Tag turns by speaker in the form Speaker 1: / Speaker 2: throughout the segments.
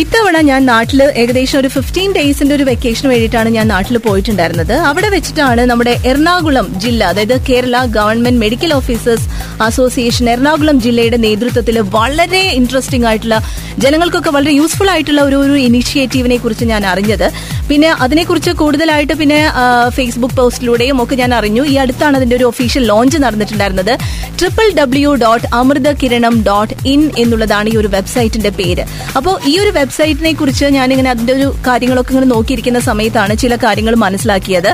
Speaker 1: ഇത്തവണ ഞാൻ നാട്ടിൽ ഏകദേശം ഒരു ഫിഫ്റ്റീൻ ഡേയ്സിന്റെ ഒരു വെക്കേഷന് വേണ്ടിയിട്ടാണ് ഞാൻ നാട്ടിൽ പോയിട്ടുണ്ടായിരുന്നത്. അവിടെ വെച്ചിട്ടാണ് നമ്മുടെ എറണാകുളം ജില്ല അതായത് Kerala government medical officers association Ernakulam ജില്ലയുടെ നേതൃത്വത്തിൽ വളരെ ഇൻട്രസ്റ്റിംഗ് ആയിട്ടുള്ള ജനങ്ങൾക്കൊക്കെ വളരെ യൂസ്ഫുൾ ആയിട്ടുള്ള ഒരു ഒരു ഇനിഷ്യേറ്റീവിനെ കുറിച്ച് ഞാൻ അറിഞ്ഞത്. പിന്നെ അതിനെക്കുറിച്ച് കൂടുതലായിട്ട് പിന്നെ ഫേസ്ബുക്ക് പോസ്റ്റിലൂടെയും ഒക്കെ ഞാൻ അറിഞ്ഞു. ഈ അടുത്താണ് അതിന്റെ ഒരു official launch നടന്നിട്ടുണ്ടായിരുന്നത്. Triple W dot Amrita Kiranam dot in എന്നുള്ളതാണ് ഈ ഒരു വെബ്സൈറ്റിന്റെ പേര്. അപ്പോൾ ഈ ഒരു വെബ്സൈറ്റിനെ കുറിച്ച് ഞാനിങ്ങനെ അതിന്റെ ഒരു കാര്യങ്ങളൊക്കെ ഇങ്ങനെ നോക്കിയിരിക്കുന്ന സമയത്താണ് ചില കാര്യങ്ങൾ മനസ്സിലാക്കിയത്.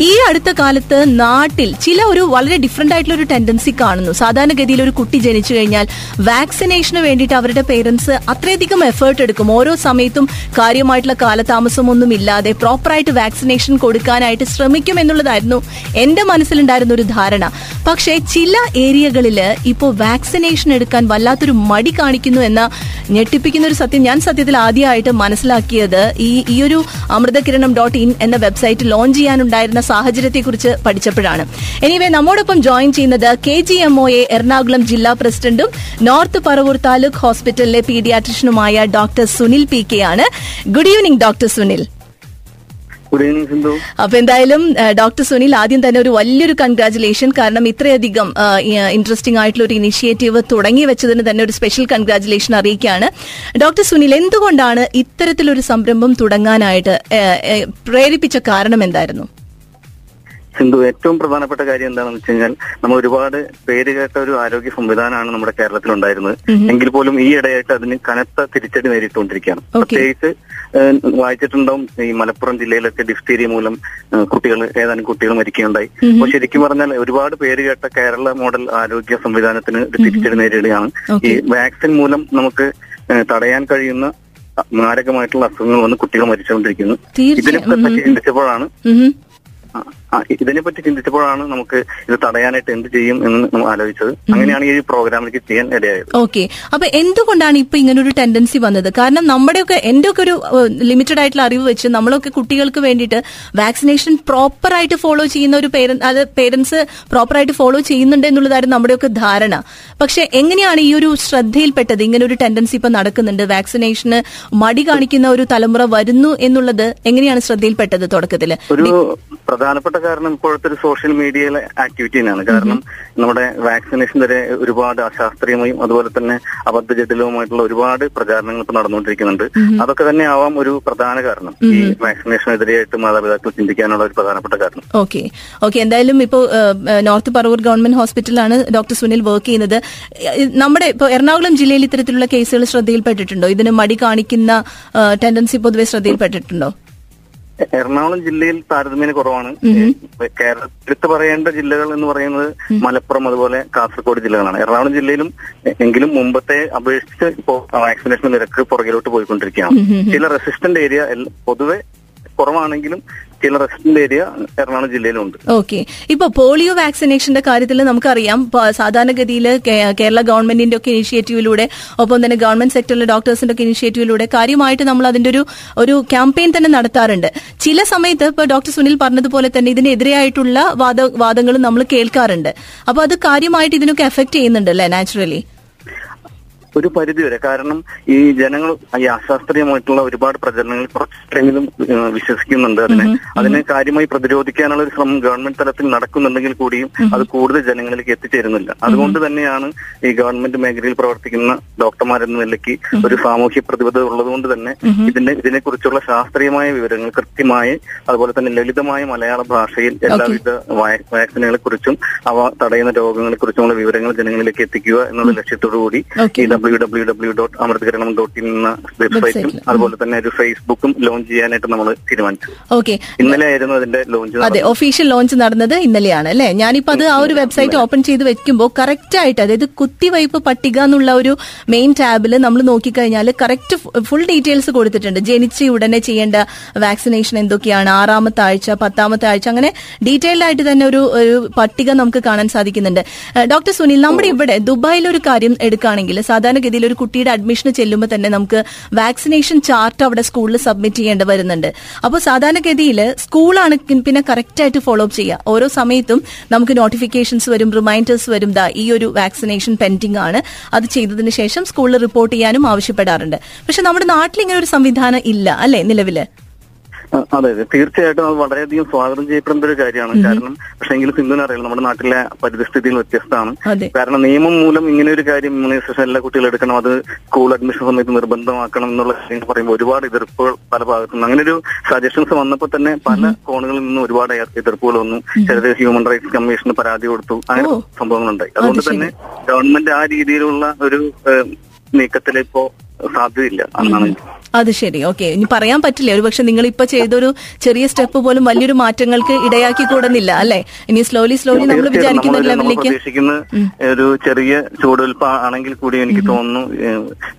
Speaker 1: ഈ അടുത്ത കാലത്ത് നാട്ടിൽ ചില ഒരു വളരെ ഡിഫറെന്റ് ആയിട്ടുള്ള ഒരു ടെൻഡൻസി കാണുന്നു. സാധാരണഗതിയിൽ ഒരു കുട്ടി ജനിച്ചു കഴിഞ്ഞാൽ വാക്സിനേഷന് വേണ്ടിയിട്ട് അവരുടെ പേരൻസ് അത്രയധികം എഫേർട്ട് എടുക്കും. ഓരോ സമയത്തും കാര്യമായിട്ടുള്ള കാലതാമസമൊന്നും ഇല്ലാതെ പ്രോപ്പറായിട്ട് വാക്സിനേഷൻ കൊടുക്കാനായിട്ട് ശ്രമിക്കും എന്നുള്ളതായിരുന്നു എന്റെ മനസ്സിലുണ്ടായിരുന്ന ഒരു ധാരണ. പക്ഷേ ചില ഏരിയകളിൽ ഇപ്പോൾ വാക്സിനേഷൻ എടുക്കാൻ വല്ലാത്തൊരു മടി കാണിക്കുന്നു എന്ന ഞെട്ടിപ്പിക്കുന്ന ഒരു സത്യം ഞാൻ സത്യത്തിൽ ആദ്യമായിട്ട് മനസ്സിലാക്കിയത് ഈ ഈയൊരു അമൃതകിരണം ഡോട്ട് ഇൻ എന്ന വെബ്സൈറ്റ് ലോഞ്ച് ചെയ്യാനുണ്ടായിരുന്ന സാഹചര്യത്തെക്കുറിച്ച് പഠിച്ചപ്പോഴാണ്. എനിവേ നമ്മോടൊപ്പം ജോയിൻ ചെയ്യുന്നത് K G M O A Ernakulam ജില്ലാ പ്രസിഡന്റും നോർത്ത് പറവൂർ താലൂക്ക് ഹോസ്പിറ്റലിലെ പീഡിയാട്രിഷ്യനുമായ ഡോക്ടർ സുനിൽ പി കെ ആണ്. Good evening doctor Sunil.
Speaker 2: Good evening Sindhu.
Speaker 1: അപ്പൊ എന്തായാലും ഡോക്ടർ സുനിൽ ആദ്യം തന്നെ ഒരു വലിയൊരു കൺഗ്രാചുലേഷൻ കാരണം ഇത്രയധികം ഇൻട്രസ്റ്റിംഗ് ആയിട്ടുള്ള ഒരു ഇനിഷ്യേറ്റീവ് തുടങ്ങി വെച്ചതിന് തന്നെ ഒരു സ്പെഷ്യൽ കൺഗ്രാചുലേഷൻ അറിയിക്കുകയാണ്. ഡോക്ടർ സുനിൽ എന്തുകൊണ്ടാണ് ഇത്തരത്തിലൊരു സംരംഭം തുടങ്ങാനായിട്ട് പ്രേരിപ്പിച്ച കാരണം എന്തായിരുന്നു?
Speaker 2: സിന്ധു ഏറ്റവും പ്രധാനപ്പെട്ട കാര്യം എന്താണെന്ന് വെച്ച് കഴിഞ്ഞാൽ നമ്മൾ ഒരുപാട് പേര് കേട്ട ഒരു ആരോഗ്യ സംവിധാനമാണ് നമ്മുടെ കേരളത്തിൽ ഉണ്ടായിരുന്നത് എങ്കിൽ പോലും ഈ ഇടയായിട്ട് അതിന് കനത്ത തിരിച്ചടി നേരിട്ടുകൊണ്ടിരിക്കുകയാണ്. പ്രത്യേകിച്ച് വായിച്ചിട്ടുണ്ടാവും ഈ മലപ്പുറം ജില്ലയിലൊക്കെ ഡിഫ്തീരിയ മൂലം കുട്ടികൾ ഏതാനും കുട്ടികൾ മരിക്കുകയുണ്ടായി. അപ്പോൾ ശരിക്കും പറഞ്ഞാൽ ഒരുപാട് പേര് കേട്ട കേരള മോഡൽ ആരോഗ്യ സംവിധാനത്തിന് ഒരു തിരിച്ചടി നേരിടുകയാണ്. ഈ വാക്സിൻ മൂലം നമുക്ക് തടയാൻ കഴിയുന്ന മാരകമായിട്ടുള്ള അസുഖങ്ങൾ വന്ന് കുട്ടികൾ മരിച്ചുകൊണ്ടിരിക്കുന്നു. ഇതിനെ പറ്റി ചിന്തിച്ചപ്പോഴാണ് ഇതിനെപ്പറ്റി ചിന്തിച്ചപ്പോഴാണ് നമുക്ക് ഇത് തടയാനായിട്ട് എന്ത് ചെയ്യും എന്ന് നമ്മൾ ആലോചിച്ചത്. അങ്ങനെയാണ് ഈ പ്രോഗ്രാമിലേക്ക് ചെയ്യാൻ ഇടയായത്.
Speaker 1: ഓക്കെ. അപ്പൊ എന്തുകൊണ്ടാണ് ഇപ്പൊ ഇങ്ങനെ ഒരു ടെൻഡൻസി വന്നത്? കാരണം നമ്മുടെയൊക്കെ എന്റെ ഒക്കെ ഒരു ലിമിറ്റഡ് ആയിട്ടുള്ള അറിവ് വെച്ച് നമ്മളൊക്കെ കുട്ടികൾക്ക് വേണ്ടിയിട്ട് വാക്സിനേഷൻ പ്രോപ്പർ ആയിട്ട് ഫോളോ ചെയ്യുന്ന ഒരു പേരൻ അത് പേരൻസ് പ്രോപ്പർ ആയിട്ട് ഫോളോ ചെയ്യുന്നുണ്ട് എന്നുള്ളതായിരുന്നു നമ്മുടെയൊക്കെ ധാരണ. പക്ഷെ എങ്ങനെയാണ് ഈ ഒരു ശ്രദ്ധയിൽപ്പെട്ടത്? ഇങ്ങനെ ഒരു ടെൻഡൻസി ഇപ്പൊ നടക്കുന്നുണ്ട്. വാക്സിനേഷന് മടി കാണിക്കുന്ന ഒരു തലമുറ വരുന്നു എന്നുള്ളത് എങ്ങനെയാണ് ശ്രദ്ധയിൽപ്പെട്ടത് തുടക്കത്തിൽ?
Speaker 2: ഒരു പ്രധാനപ്പെട്ട കാരണം ഇപ്പോഴത്തെ ഒരു സോഷ്യൽ മീഡിയയിലെ ആക്ടിവിറ്റി തന്നെയാണ് കാരണം നമ്മുടെ വാക്സിനേഷൻ വരെ ഒരുപാട് അശാസ്ത്രീയമായും അതുപോലെ തന്നെ അബദ്ധജടിലവുമായിട്ടുള്ള ഒരുപാട് പ്രചാരണങ്ങൾ ഇപ്പൊ നടന്നുകൊണ്ടിരിക്കുന്നുണ്ട്. അതൊക്കെ തന്നെ ആവാം ഒരു പ്രധാന കാരണം. ഈ വാക്സിനേഷനെതിരെയായിട്ട് മാതാപിതാക്കൾ ചിന്തിക്കാനുള്ള ഒരു പ്രധാനപ്പെട്ട കാരണം.
Speaker 1: ഓക്കെ ഓക്കെ എന്തായാലും ഇപ്പോൾ നോർത്ത് പറവൂർ ഗവൺമെന്റ് ഹോസ്പിറ്റലാണ് ഡോക്ടർ സുനിൽ വർക്ക് ചെയ്യുന്നത്. നമ്മുടെ ഇപ്പോൾ എറണാകുളം ജില്ലയിൽ ഇത്തരത്തിലുള്ള കേസുകൾ ശ്രദ്ധയിൽപ്പെട്ടിട്ടുണ്ടോ? ഇതിന് മടി കാണിക്കുന്ന ടെൻഡൻസി പൊതുവെ ശ്രദ്ധയിൽപ്പെട്ടിട്ടുണ്ടോ?
Speaker 2: എറണാകുളം ജില്ലയിൽ താരതമ്യേന കുറവാണ്. കേരളത്തിൽ എടുത്ത് പറയേണ്ട ജില്ലകൾ എന്ന് പറയുന്നത് മലപ്പുറം അതുപോലെ കാസർഗോഡ് ജില്ലകളാണ്. എറണാകുളം ജില്ലയിലും എങ്കിലും മുമ്പത്തെ അപേക്ഷിച്ച് ഇപ്പോ വാക്സിനേഷൻ നിരക്ക് പുറകിലോട്ട് പോയിക്കൊണ്ടിരിക്കുകയാണ്. ചില റെസിസ്റ്റന്റ് ഏരിയ പൊതുവെ കുറവാണെങ്കിലും ചില റെസിസ്റ്റന്റ് ഏരിയ എറണാകുളം ജില്ലയിലുണ്ട്.
Speaker 1: ഓക്കെ ഇപ്പൊ പോളിയോ വാക്സിനേഷന്റെ കാര്യത്തിൽ നമുക്കറിയാം സാധാരണഗതിയിൽ കേരള ഗവൺമെന്റിന്റെ ഒക്കെ ഇനിഷ്യേറ്റീവിലൂടെ ഒപ്പം തന്നെ ഗവൺമെന്റ് സെക്ടറിലെ ഡോക്ടേഴ്സിന്റെ ഒക്കെ ഇനിഷ്യേറ്റീവിലൂടെ കാര്യമായിട്ട് നമ്മൾ അതിന്റെ ഒരു ഒരു ക്യാമ്പയിൻ തന്നെ നടത്താറുണ്ട്. ചില സമയത്ത് ഇപ്പൊ ഡോക്ടർ സുനിൽ പറഞ്ഞതുപോലെ തന്നെ ഇതിനെതിരെയായിട്ടുള്ള വാദ വാദങ്ങളും നമ്മൾ കേൾക്കാറുണ്ട്. അപ്പൊ അത് കാര്യമായിട്ട് ഇതിനൊക്കെ എഫക്ട് ചെയ്യുന്നുണ്ടല്ലേ നാച്ചുറലി
Speaker 2: ഒരു പരിധിവരെ കാരണം ഈ ജനങ്ങൾ ഈ അശാസ്ത്രീയമായിട്ടുള്ള ഒരുപാട് പ്രചരണങ്ങൾ കുറച്ചെങ്കിലും വിശ്വസിക്കുന്നുണ്ട് അതിനെ. അതിനെ കാര്യമായി പ്രതിരോധിക്കാനുള്ള ഒരു ശ്രമം ഗവൺമെന്റ് തലത്തിൽ നടക്കുന്നുണ്ടെങ്കിൽ കൂടിയും അത് കൂടുതൽ ജനങ്ങളിലേക്ക് എത്തിച്ചേരുന്നില്ല. അതുകൊണ്ട് തന്നെയാണ് ഈ ഗവൺമെന്റ് മേഖലയിൽ പ്രവർത്തിക്കുന്ന ഡോക്ടർമാരെന്ന നിലയ്ക്ക് ഒരു സാമൂഹ്യ പ്രതിബദ്ധത ഉള്ളതുകൊണ്ട് തന്നെ ഇതിന്റെ ഇതിനെക്കുറിച്ചുള്ള ശാസ്ത്രീയമായ വിവരങ്ങൾ കൃത്യമായി അതുപോലെ തന്നെ ലളിതമായ മലയാള ഭാഷയിൽ എല്ലാവിധ വാക്സിനുകളെ കുറിച്ചും അവ തടയുന്ന രോഗങ്ങളെ കുറിച്ചുമുള്ള വിവരങ്ങൾ ജനങ്ങളിലേക്ക് എത്തിക്കുക എന്നുള്ള ലക്ഷ്യത്തോടു കൂടി. ഈ W W W dot Amritakaranam dot in എന്ന വെബ്സൈറ്റും അതുപോലെ തന്നെ ഒരു ഫേസ്ബുക്കും ലോഞ്ച് ചെയ്യാനായിട്ട് നമ്മൾ തീരുമാനിച്ചു.
Speaker 1: ഓക്കെ
Speaker 2: ഇന്നലെ ആയിരുന്നു അതിന്റെ ലോഞ്ച്
Speaker 1: അതെ ഒഫീഷ്യൽ ലോഞ്ച് നടന്നത് ഇന്നലെയാണ് അല്ലെ? ഞാനിപ്പോ അത് ആ ഒരു വെബ്സൈറ്റ് ഓപ്പൺ ചെയ്ത് വെക്കുമ്പോൾ കറക്റ്റ് ആയിട്ട് അതായത് കുത്തിവയ്പ് പട്ടിക എന്നുള്ള ഒരു മെയിൻ ടാബിൽ നമ്മൾ നോക്കിക്കഴിഞ്ഞാൽ കറക്റ്റ് ഫുൾ ഡീറ്റെയിൽസ് കൊടുത്തിട്ടുണ്ട്. ജനിച്ച ഉടനെ ചെയ്യേണ്ട വാക്സിനേഷൻ എന്തൊക്കെയാണ് ആറാമത്തെ ആഴ്ച പത്താമത്തെ ആഴ്ച അങ്ങനെ ഡീറ്റെയിൽഡ് ആയിട്ട് തന്നെ ഒരു ഒരു പട്ടിക നമുക്ക് കാണാൻ സാധിക്കുന്നുണ്ട്. ഡോക്ടർ സുനിൽ നമ്മുടെ ഇവിടെ ദുബായിൽ ഒരു കാര്യം എടുക്കുകയാണെങ്കിൽ സാധാരണ സാധാരണഗതിയിൽ ഒരു കുട്ടിയുടെ അഡ്മിഷന് ചെല്ലുമ്പോൾ തന്നെ നമുക്ക് വാക്സിനേഷൻ ചാർട്ട് അവിടെ സ്കൂളിൽ സബ്മിറ്റ് ചെയ്യേണ്ടി വരുന്നുണ്ട്. അപ്പോൾ സാധാരണഗതിയിൽ സ്കൂളാണ് പിന്നെ കറക്റ്റ് ആയിട്ട് ഫോളോ അപ്പ് ചെയ്യുക. ഓരോ സമയത്തും നമുക്ക് നോട്ടിഫിക്കേഷൻസ് വരും റിമൈൻഡേഴ്സ് വരും. ദാ ഈ ഒരു വാക്സിനേഷൻ പെൻഡിംഗ് ആണ്. അത് ചെയ്തതിന് ശേഷം സ്കൂളിൽ റിപ്പോർട്ട് ചെയ്യാനും ആവശ്യപ്പെടാറുണ്ട്. പക്ഷെ നമ്മുടെ നാട്ടിൽ ഇങ്ങനെ ഒരു സംവിധാനം ഇല്ല അല്ലെ നിലവിൽ?
Speaker 2: ആ, അതെ അതെ. തീർച്ചയായിട്ടും അത് വളരെയധികം സ്വാഗതം ചെയ്യപ്പെടേണ്ട ഒരു കാര്യമാണ്. കാരണം പക്ഷെ എങ്കിലും സിന്ധുവിന് അറിയില്ല നമ്മുടെ നാട്ടിലെ പരിതസ്ഥിതിയിൽ വ്യത്യസ്തമാണ്. കാരണം നിയമം മൂലം ഇങ്ങനെ ഒരു കാര്യം ഇമ്മ്യൂണൈസേഷൻ എല്ലാ കുട്ടികളും എടുക്കണം. അത് സ്കൂൾ അഡ്മിഷൻ സമയത്ത് നിർബന്ധമാക്കണം എന്നുള്ള കാര്യങ്ങൾ പറയുമ്പോൾ ഒരുപാട് എതിർപ്പുകൾ പല ഭാഗത്തുനിന്ന് അങ്ങനെ ഒരു സജഷൻസ് വന്നപ്പോൾ തന്നെ പല കോണുകളിൽ നിന്നും ഒരുപാട് എതിർപ്പുകൾ വന്നു. ചിലത് ഹ്യൂമൻ റൈറ്റ്സ് കമ്മീഷന് പരാതി കൊടുത്തു. അങ്ങനെ. സംഭവങ്ങളുണ്ടായി അതുകൊണ്ട് തന്നെ ഗവൺമെന്റ് ആ രീതിയിലുള്ള ഒരു നീക്കത്തിലിപ്പോ നീക്കത്തിൽ ഇപ്പോ സാധ്യതയില്ല എന്നാണ്
Speaker 1: അത് ശരി ഓക്കെ. ഇനി പറയാൻ പറ്റില്ല. ഒരു പക്ഷെ നിങ്ങൾ ഇപ്പൊ ചെയ്തൊരു ചെറിയ സ്റ്റെപ്പ് പോലും വലിയൊരു മാറ്റങ്ങൾക്ക് ഇടയാക്കി കൂടുന്നില്ല അല്ലെ? ഇനി സ്ലോലി സ്ലോലി നമ്മൾ വിചാരിക്കുന്ന ലെവലിലേക്ക്
Speaker 2: ഒരു ചെറിയ ചുവടുവെൽപ്പ് ആണെങ്കിൽ കൂടി എനിക്ക് തോന്നുന്നു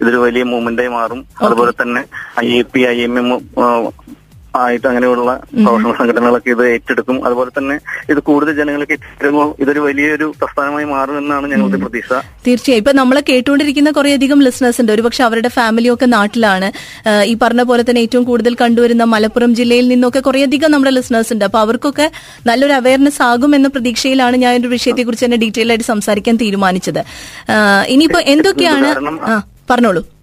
Speaker 2: ഇതൊരു വലിയ മൂവ്മെന്റായി മാറും. അതുപോലെ തന്നെ I A P I M M ആയിട്ട് അങ്ങനെയുള്ള പ്രൊഫഷണൽ സംഘടനകളൊക്കെ ഇത് ഏറ്റെടുക്കും. അതുപോലെ തന്നെ ഇത് കൂടുതൽ ജനങ്ങൾക്ക് എത്തിക്കുമ്പോൾ ഇതൊരു വലിയൊരു പ്രസ്ഥാനമായി മാറുമെന്നാണ് ഞങ്ങളുടെ പ്രതീക്ഷ.
Speaker 1: തീർച്ചയായും. ഇപ്പൊ നമ്മളെ കേട്ടുകൊണ്ടിരിക്കുന്ന കുറേയധികം ലിസണേഴ്സ് ഉണ്ട്. ഒരുപക്ഷെ അവരുടെ ഫാമിലിയൊക്കെ നാട്ടിലാണ്. ഈ പറഞ്ഞ പോലെ തന്നെ ഏറ്റവും കൂടുതൽ കണ്ടുവരുന്ന മലപ്പുറം ജില്ലയിൽ നിന്നൊക്കെ കുറേയധികം നമ്മുടെ ലിസണേഴ്സ് ഉണ്ട്. അപ്പൊ അവർക്കൊക്കെ നല്ലൊരു അവയർനെസ് ആകും എന്ന പ്രതീക്ഷയിലാണ് ഞാൻ ഒരു വിഷയത്തെക്കുറിച്ച് തന്നെ ഡീറ്റെയിൽ ആയിട്ട് സംസാരിക്കാൻ തീരുമാനിച്ചത്. ഇനിയിപ്പോ എന്തൊക്കെയാണ്? പറഞ്ഞോളൂ.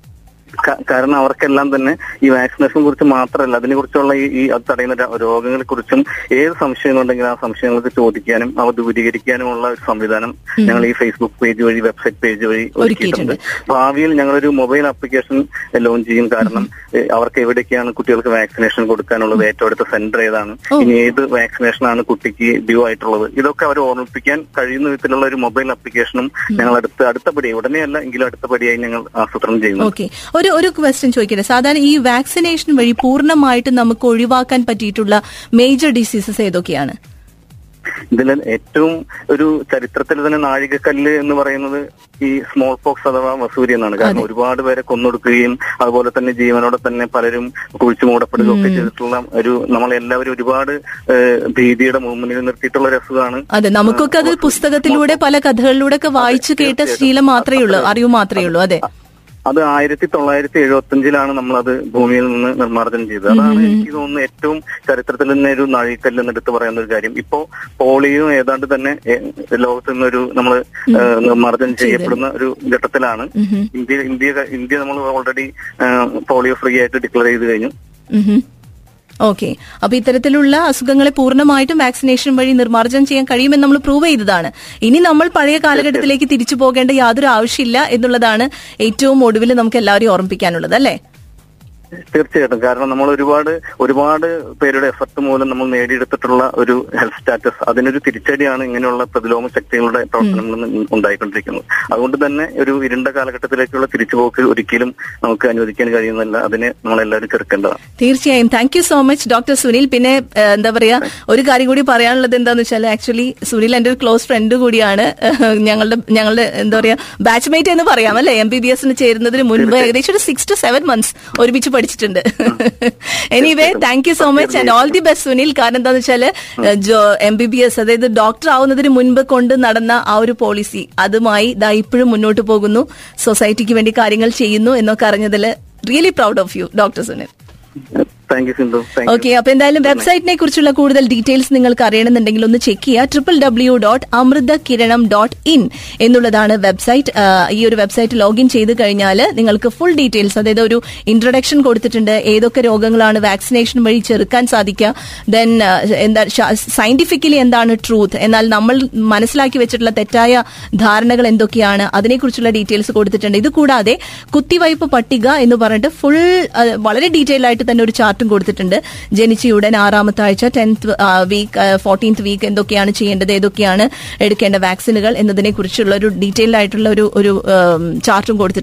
Speaker 2: കാരണം അവർക്കെല്ലാം തന്നെ ഈ വാക്സിനേഷനെ കുറിച്ച് മാത്രമല്ല അതിനെ കുറിച്ചുള്ള ഈ അത് തടയുന്ന രോഗങ്ങളെ കുറിച്ചും ഏത് സംശയങ്ങളുണ്ടെങ്കിലും ആ സംശയങ്ങൾക്ക് ചോദിക്കാനും അവ ദൂരീകരിക്കാനുമുള്ള ഒരു സംവിധാനം ഞങ്ങൾ ഈ ഫേസ്ബുക്ക് പേജ് വഴി വെബ്സൈറ്റ് പേജ് വഴി ഒരുക്കിയിട്ടുണ്ട്. ഭാവിയിൽ ഞങ്ങളൊരു മൊബൈൽ ആപ്ലിക്കേഷൻ ലോഞ്ച് ചെയ്യും. കാരണം അവർക്ക് എവിടെയൊക്കെയാണ് കുട്ടികൾക്ക് വാക്സിനേഷൻ കൊടുക്കാനുള്ളത്? ഏറ്റവും അടുത്ത സെന്റർ ഏതാണ്? ഇനി ഏത് വാക്സിനേഷൻ ആണ് കുട്ടിക്ക് ഡ്യൂ ആയിട്ടുള്ളത്? ഇതൊക്കെ അവർ ഓർമ്മിപ്പിക്കാൻ കഴിയുന്ന വിധത്തിലുള്ള ഒരു മൊബൈൽ ആപ്ലിക്കേഷനും ഞങ്ങൾ അടുത്ത അടുത്ത പടി ഉടനെയല്ല എങ്കിലും അടുത്ത പടിയായി ഞങ്ങൾ ആസൂത്രണം ചെയ്യുന്നു
Speaker 1: ഒരു ഒരു ക്വസ്റ്റ്യൻ ചോദിക്കട്ടെ. സാധാരണ ഈ വാക്സിനേഷൻ വഴി പൂർണമായിട്ട് നമുക്ക് ഒഴിവാക്കാൻ പറ്റിയിട്ടുള്ള മേജർ ഡിസീസസ് ഏതൊക്കെയാണ്?
Speaker 2: ഇതിൽ ഏറ്റവും ഒരു ചരിത്രത്തിൽ തന്നെ നാഴികക്കല്ല് എന്ന് പറയുന്നത് ഈ സ്മോൾ പോക്സ് അഥവാ വസൂരി എന്നാണ്. കാരണം ഒരുപാട് പേരെ കൊന്നൊടുക്കുകയും അതുപോലെ തന്നെ ജീവനോടെ തന്നെ പലരും കുഴിച്ചു മൂടപ്പെടുകയും ഒക്കെ ചെയ്തിട്ടുള്ള ഒരു നമ്മളെല്ലാവരും ഒരുപാട് ഭീതിയുടെ മുമ്പിൽ നിർത്തിയിട്ടുള്ള ഒരു അസുഖമാണ്
Speaker 1: അതെ നമുക്കൊക്കെ അത് പുസ്തകത്തിലൂടെ പല കഥകളിലൂടെ ഒക്കെ വായിച്ചു കേട്ട ശീലം മാത്രമേ ഉള്ളൂ അറിവ് മാത്രമേ ഉള്ളൂ അതെ.
Speaker 2: അത് ആയിരത്തി തൊള്ളായിരത്തി എഴുപത്തി അഞ്ചിലാണ് നമ്മളത് ഭൂമിയിൽ നിന്ന് നിർമ്മാർജനം ചെയ്തത്. അതാണ് എനിക്ക് തോന്നുന്നു ഏറ്റവും ചരിത്രത്തിൽ തന്നെ ഒരു നഴിക്കല്ല് എന്നെടുത്ത് പറയുന്ന ഒരു കാര്യം. ഇപ്പോ പോളിയോ ഏതാണ്ട് തന്നെ ലോകത്ത് നിന്നൊരു നമ്മൾ നിർമ്മാർജനം ചെയ്യപ്പെടുന്ന ഒരു ഘട്ടത്തിലാണ്. ഇന്ത്യ ഇന്ത്യ ഇന്ത്യ നമ്മൾ ഓൾറെഡി പോളിയോ ഫ്രീ ആയിട്ട് ഡിക്ലെയർ ചെയ്ത് കഴിഞ്ഞു.
Speaker 1: ഓക്കെ അപ്പൊ ഇത്തരത്തിലുള്ള അസുഖങ്ങളെ പൂർണമായിട്ടും വാക്സിനേഷൻ വഴി നിർമ്മാർജനം ചെയ്യാൻ കഴിയുമെന്ന് നമ്മൾ പ്രൂവ് ചെയ്തതാണ്. ഇനി നമ്മൾ പഴയ കാലഘട്ടത്തിലേക്ക് തിരിച്ചു പോകേണ്ട യാതൊരു ആവശ്യമില്ല എന്നുള്ളതാണ് ഏറ്റവും ഒടുവിൽ നമുക്ക് എല്ലാവരെയും ഓർമ്മിപ്പിക്കാനുള്ളത് അല്ലേ?
Speaker 2: തീർച്ചയായിട്ടും. കാരണം നമ്മൾ ഒരുപാട് ഒരുപാട് പേരുടെ എഫർട്ട് മൂലം നമ്മൾ നേടിയെടുത്തിട്ടുള്ള ഒരു ഹെൽത്ത് സ്റ്റാറ്റസ് അതിനൊരു തിരിച്ചടിയാണ് ഇങ്ങനെയുള്ള പ്രതിലോമ ശക്തികളുടെ പ്രവർത്തനങ്ങളിൽ നിന്ന് ഉണ്ടായിക്കൊണ്ടിരിക്കുന്നത്. അതുകൊണ്ട് തന്നെ ഒരു ഇരുണ്ട കാലഘട്ടത്തിലേക്കുള്ള തിരിച്ചുപോക്ക് ഒരിക്കലും നമുക്ക് അനുവദിക്കാൻ കഴിയുന്നില്ല. അതിനെ നമ്മളെല്ലാവരും ചെറുക്കേണ്ടതാണ്.
Speaker 1: തീർച്ചയായും. Thank you so much doctor Sunil പിന്നെ എന്താ പറയാ ഒരു കാര്യം കൂടി പറയാനുള്ളത് എന്താന്ന് വെച്ചാൽ ആക്ച്വലി സുനിൽ എന്റെ ഒരു ക്ലോസ് ഫ്രണ്ട് കൂടിയാണ്. ഞങ്ങളുടെ ഞങ്ങളുടെ എന്താ പറയാ ബാച്ച്മേറ്റ് എന്ന് പറയാം അല്ലെ? എം ബി ബി എസിന് ചേരുന്നതിന് മുൻപ് ഏകദേശം ഒരു സിക്സ് ടു സെവൻ മന്ത്സ് ഒരുമിച്ച് പഠിച്ചിട്ടുണ്ട്. Anyway thank you so much and all the best Sunil കാരണം എന്താന്ന് വെച്ചാൽ എം ബി ബി എസ് അതായത് ഡോക്ടർ ആവുന്നതിന് മുൻപ് കൊണ്ട് നടന്ന ആ ഒരു പോളിസി അതുമായി ദാ ഇപ്പോഴും മുന്നോട്ട് പോകുന്നു. സൊസൈറ്റിക്ക് വേണ്ടി കാര്യങ്ങൾ ചെയ്യുന്നു എന്നൊക്കെ അറിഞ്ഞതിൽ really proud of you doctor Sunil
Speaker 2: thank you Sindhu
Speaker 1: okay അപ്പൊ എന്തായാലും വെബ്സൈറ്റിനെ കുറിച്ചുള്ള കൂടുതൽ ഡീറ്റെയിൽസ് നിങ്ങൾക്ക് അറിയണമെന്നുണ്ടെങ്കിൽ ഒന്ന് ചെക്ക് ചെയ്യുക. Triple W dot Amrita Kiranam dot in എന്നുള്ളതാണ് വെബ്സൈറ്റ് ഈ ഒരു വെബ്സൈറ്റ് ലോഗിൻ ചെയ്ത് കഴിഞ്ഞാൽ നിങ്ങൾക്ക് ഫുൾ ഡീറ്റെയിൽസ് അതായത് ഒരു ഇൻട്രൊഡക്ഷൻ കൊടുത്തിട്ടുണ്ട് ഏതൊക്കെ രോഗങ്ങളാണ് വാക്സിനേഷൻ വഴി ചെറുക്കാൻ സാധിക്കുക ദെൻ എന്താ സയന്റിഫിക്കലി എന്താണ് ട്രൂത്ത് എന്നാൽ നമ്മൾ മനസ്സിലാക്കി വെച്ചിട്ടുള്ള തെറ്റായ ധാരണകൾ എന്തൊക്കെയാണ് അതിനെക്കുറിച്ചുള്ള ഡീറ്റെയിൽസ് കൊടുത്തിട്ടുണ്ട്. ഇത് കൂടാതെ കുത്തിവയ്പ് പട്ടിക എന്ന് പറഞ്ഞിട്ട് ഫുൾ വളരെ ഡീറ്റെയിൽ ആയിട്ട് തന്നെ ഒരു ചാർട്ടും കൊടുത്തിട്ടുണ്ട്. ജനിച്ച ഉടൻ ആറാമത്തെ ആഴ്ച ടെൻത്ത് വീക്ക് ഫോർട്ടീൻത്ത് വീക്ക് എന്തൊക്കെയാണ് ചെയ്യേണ്ടത് ഏതൊക്കെയാണ് എടുക്കേണ്ട വാക്സിനുകൾ എന്നതിനെ കുറിച്ചുള്ള ഒരു ഡീറ്റെയിൽഡ് ആയിട്ടുള്ള ഒരു ഒരു ചാർട്ടും കൊടുത്തിട്ടുണ്ട്.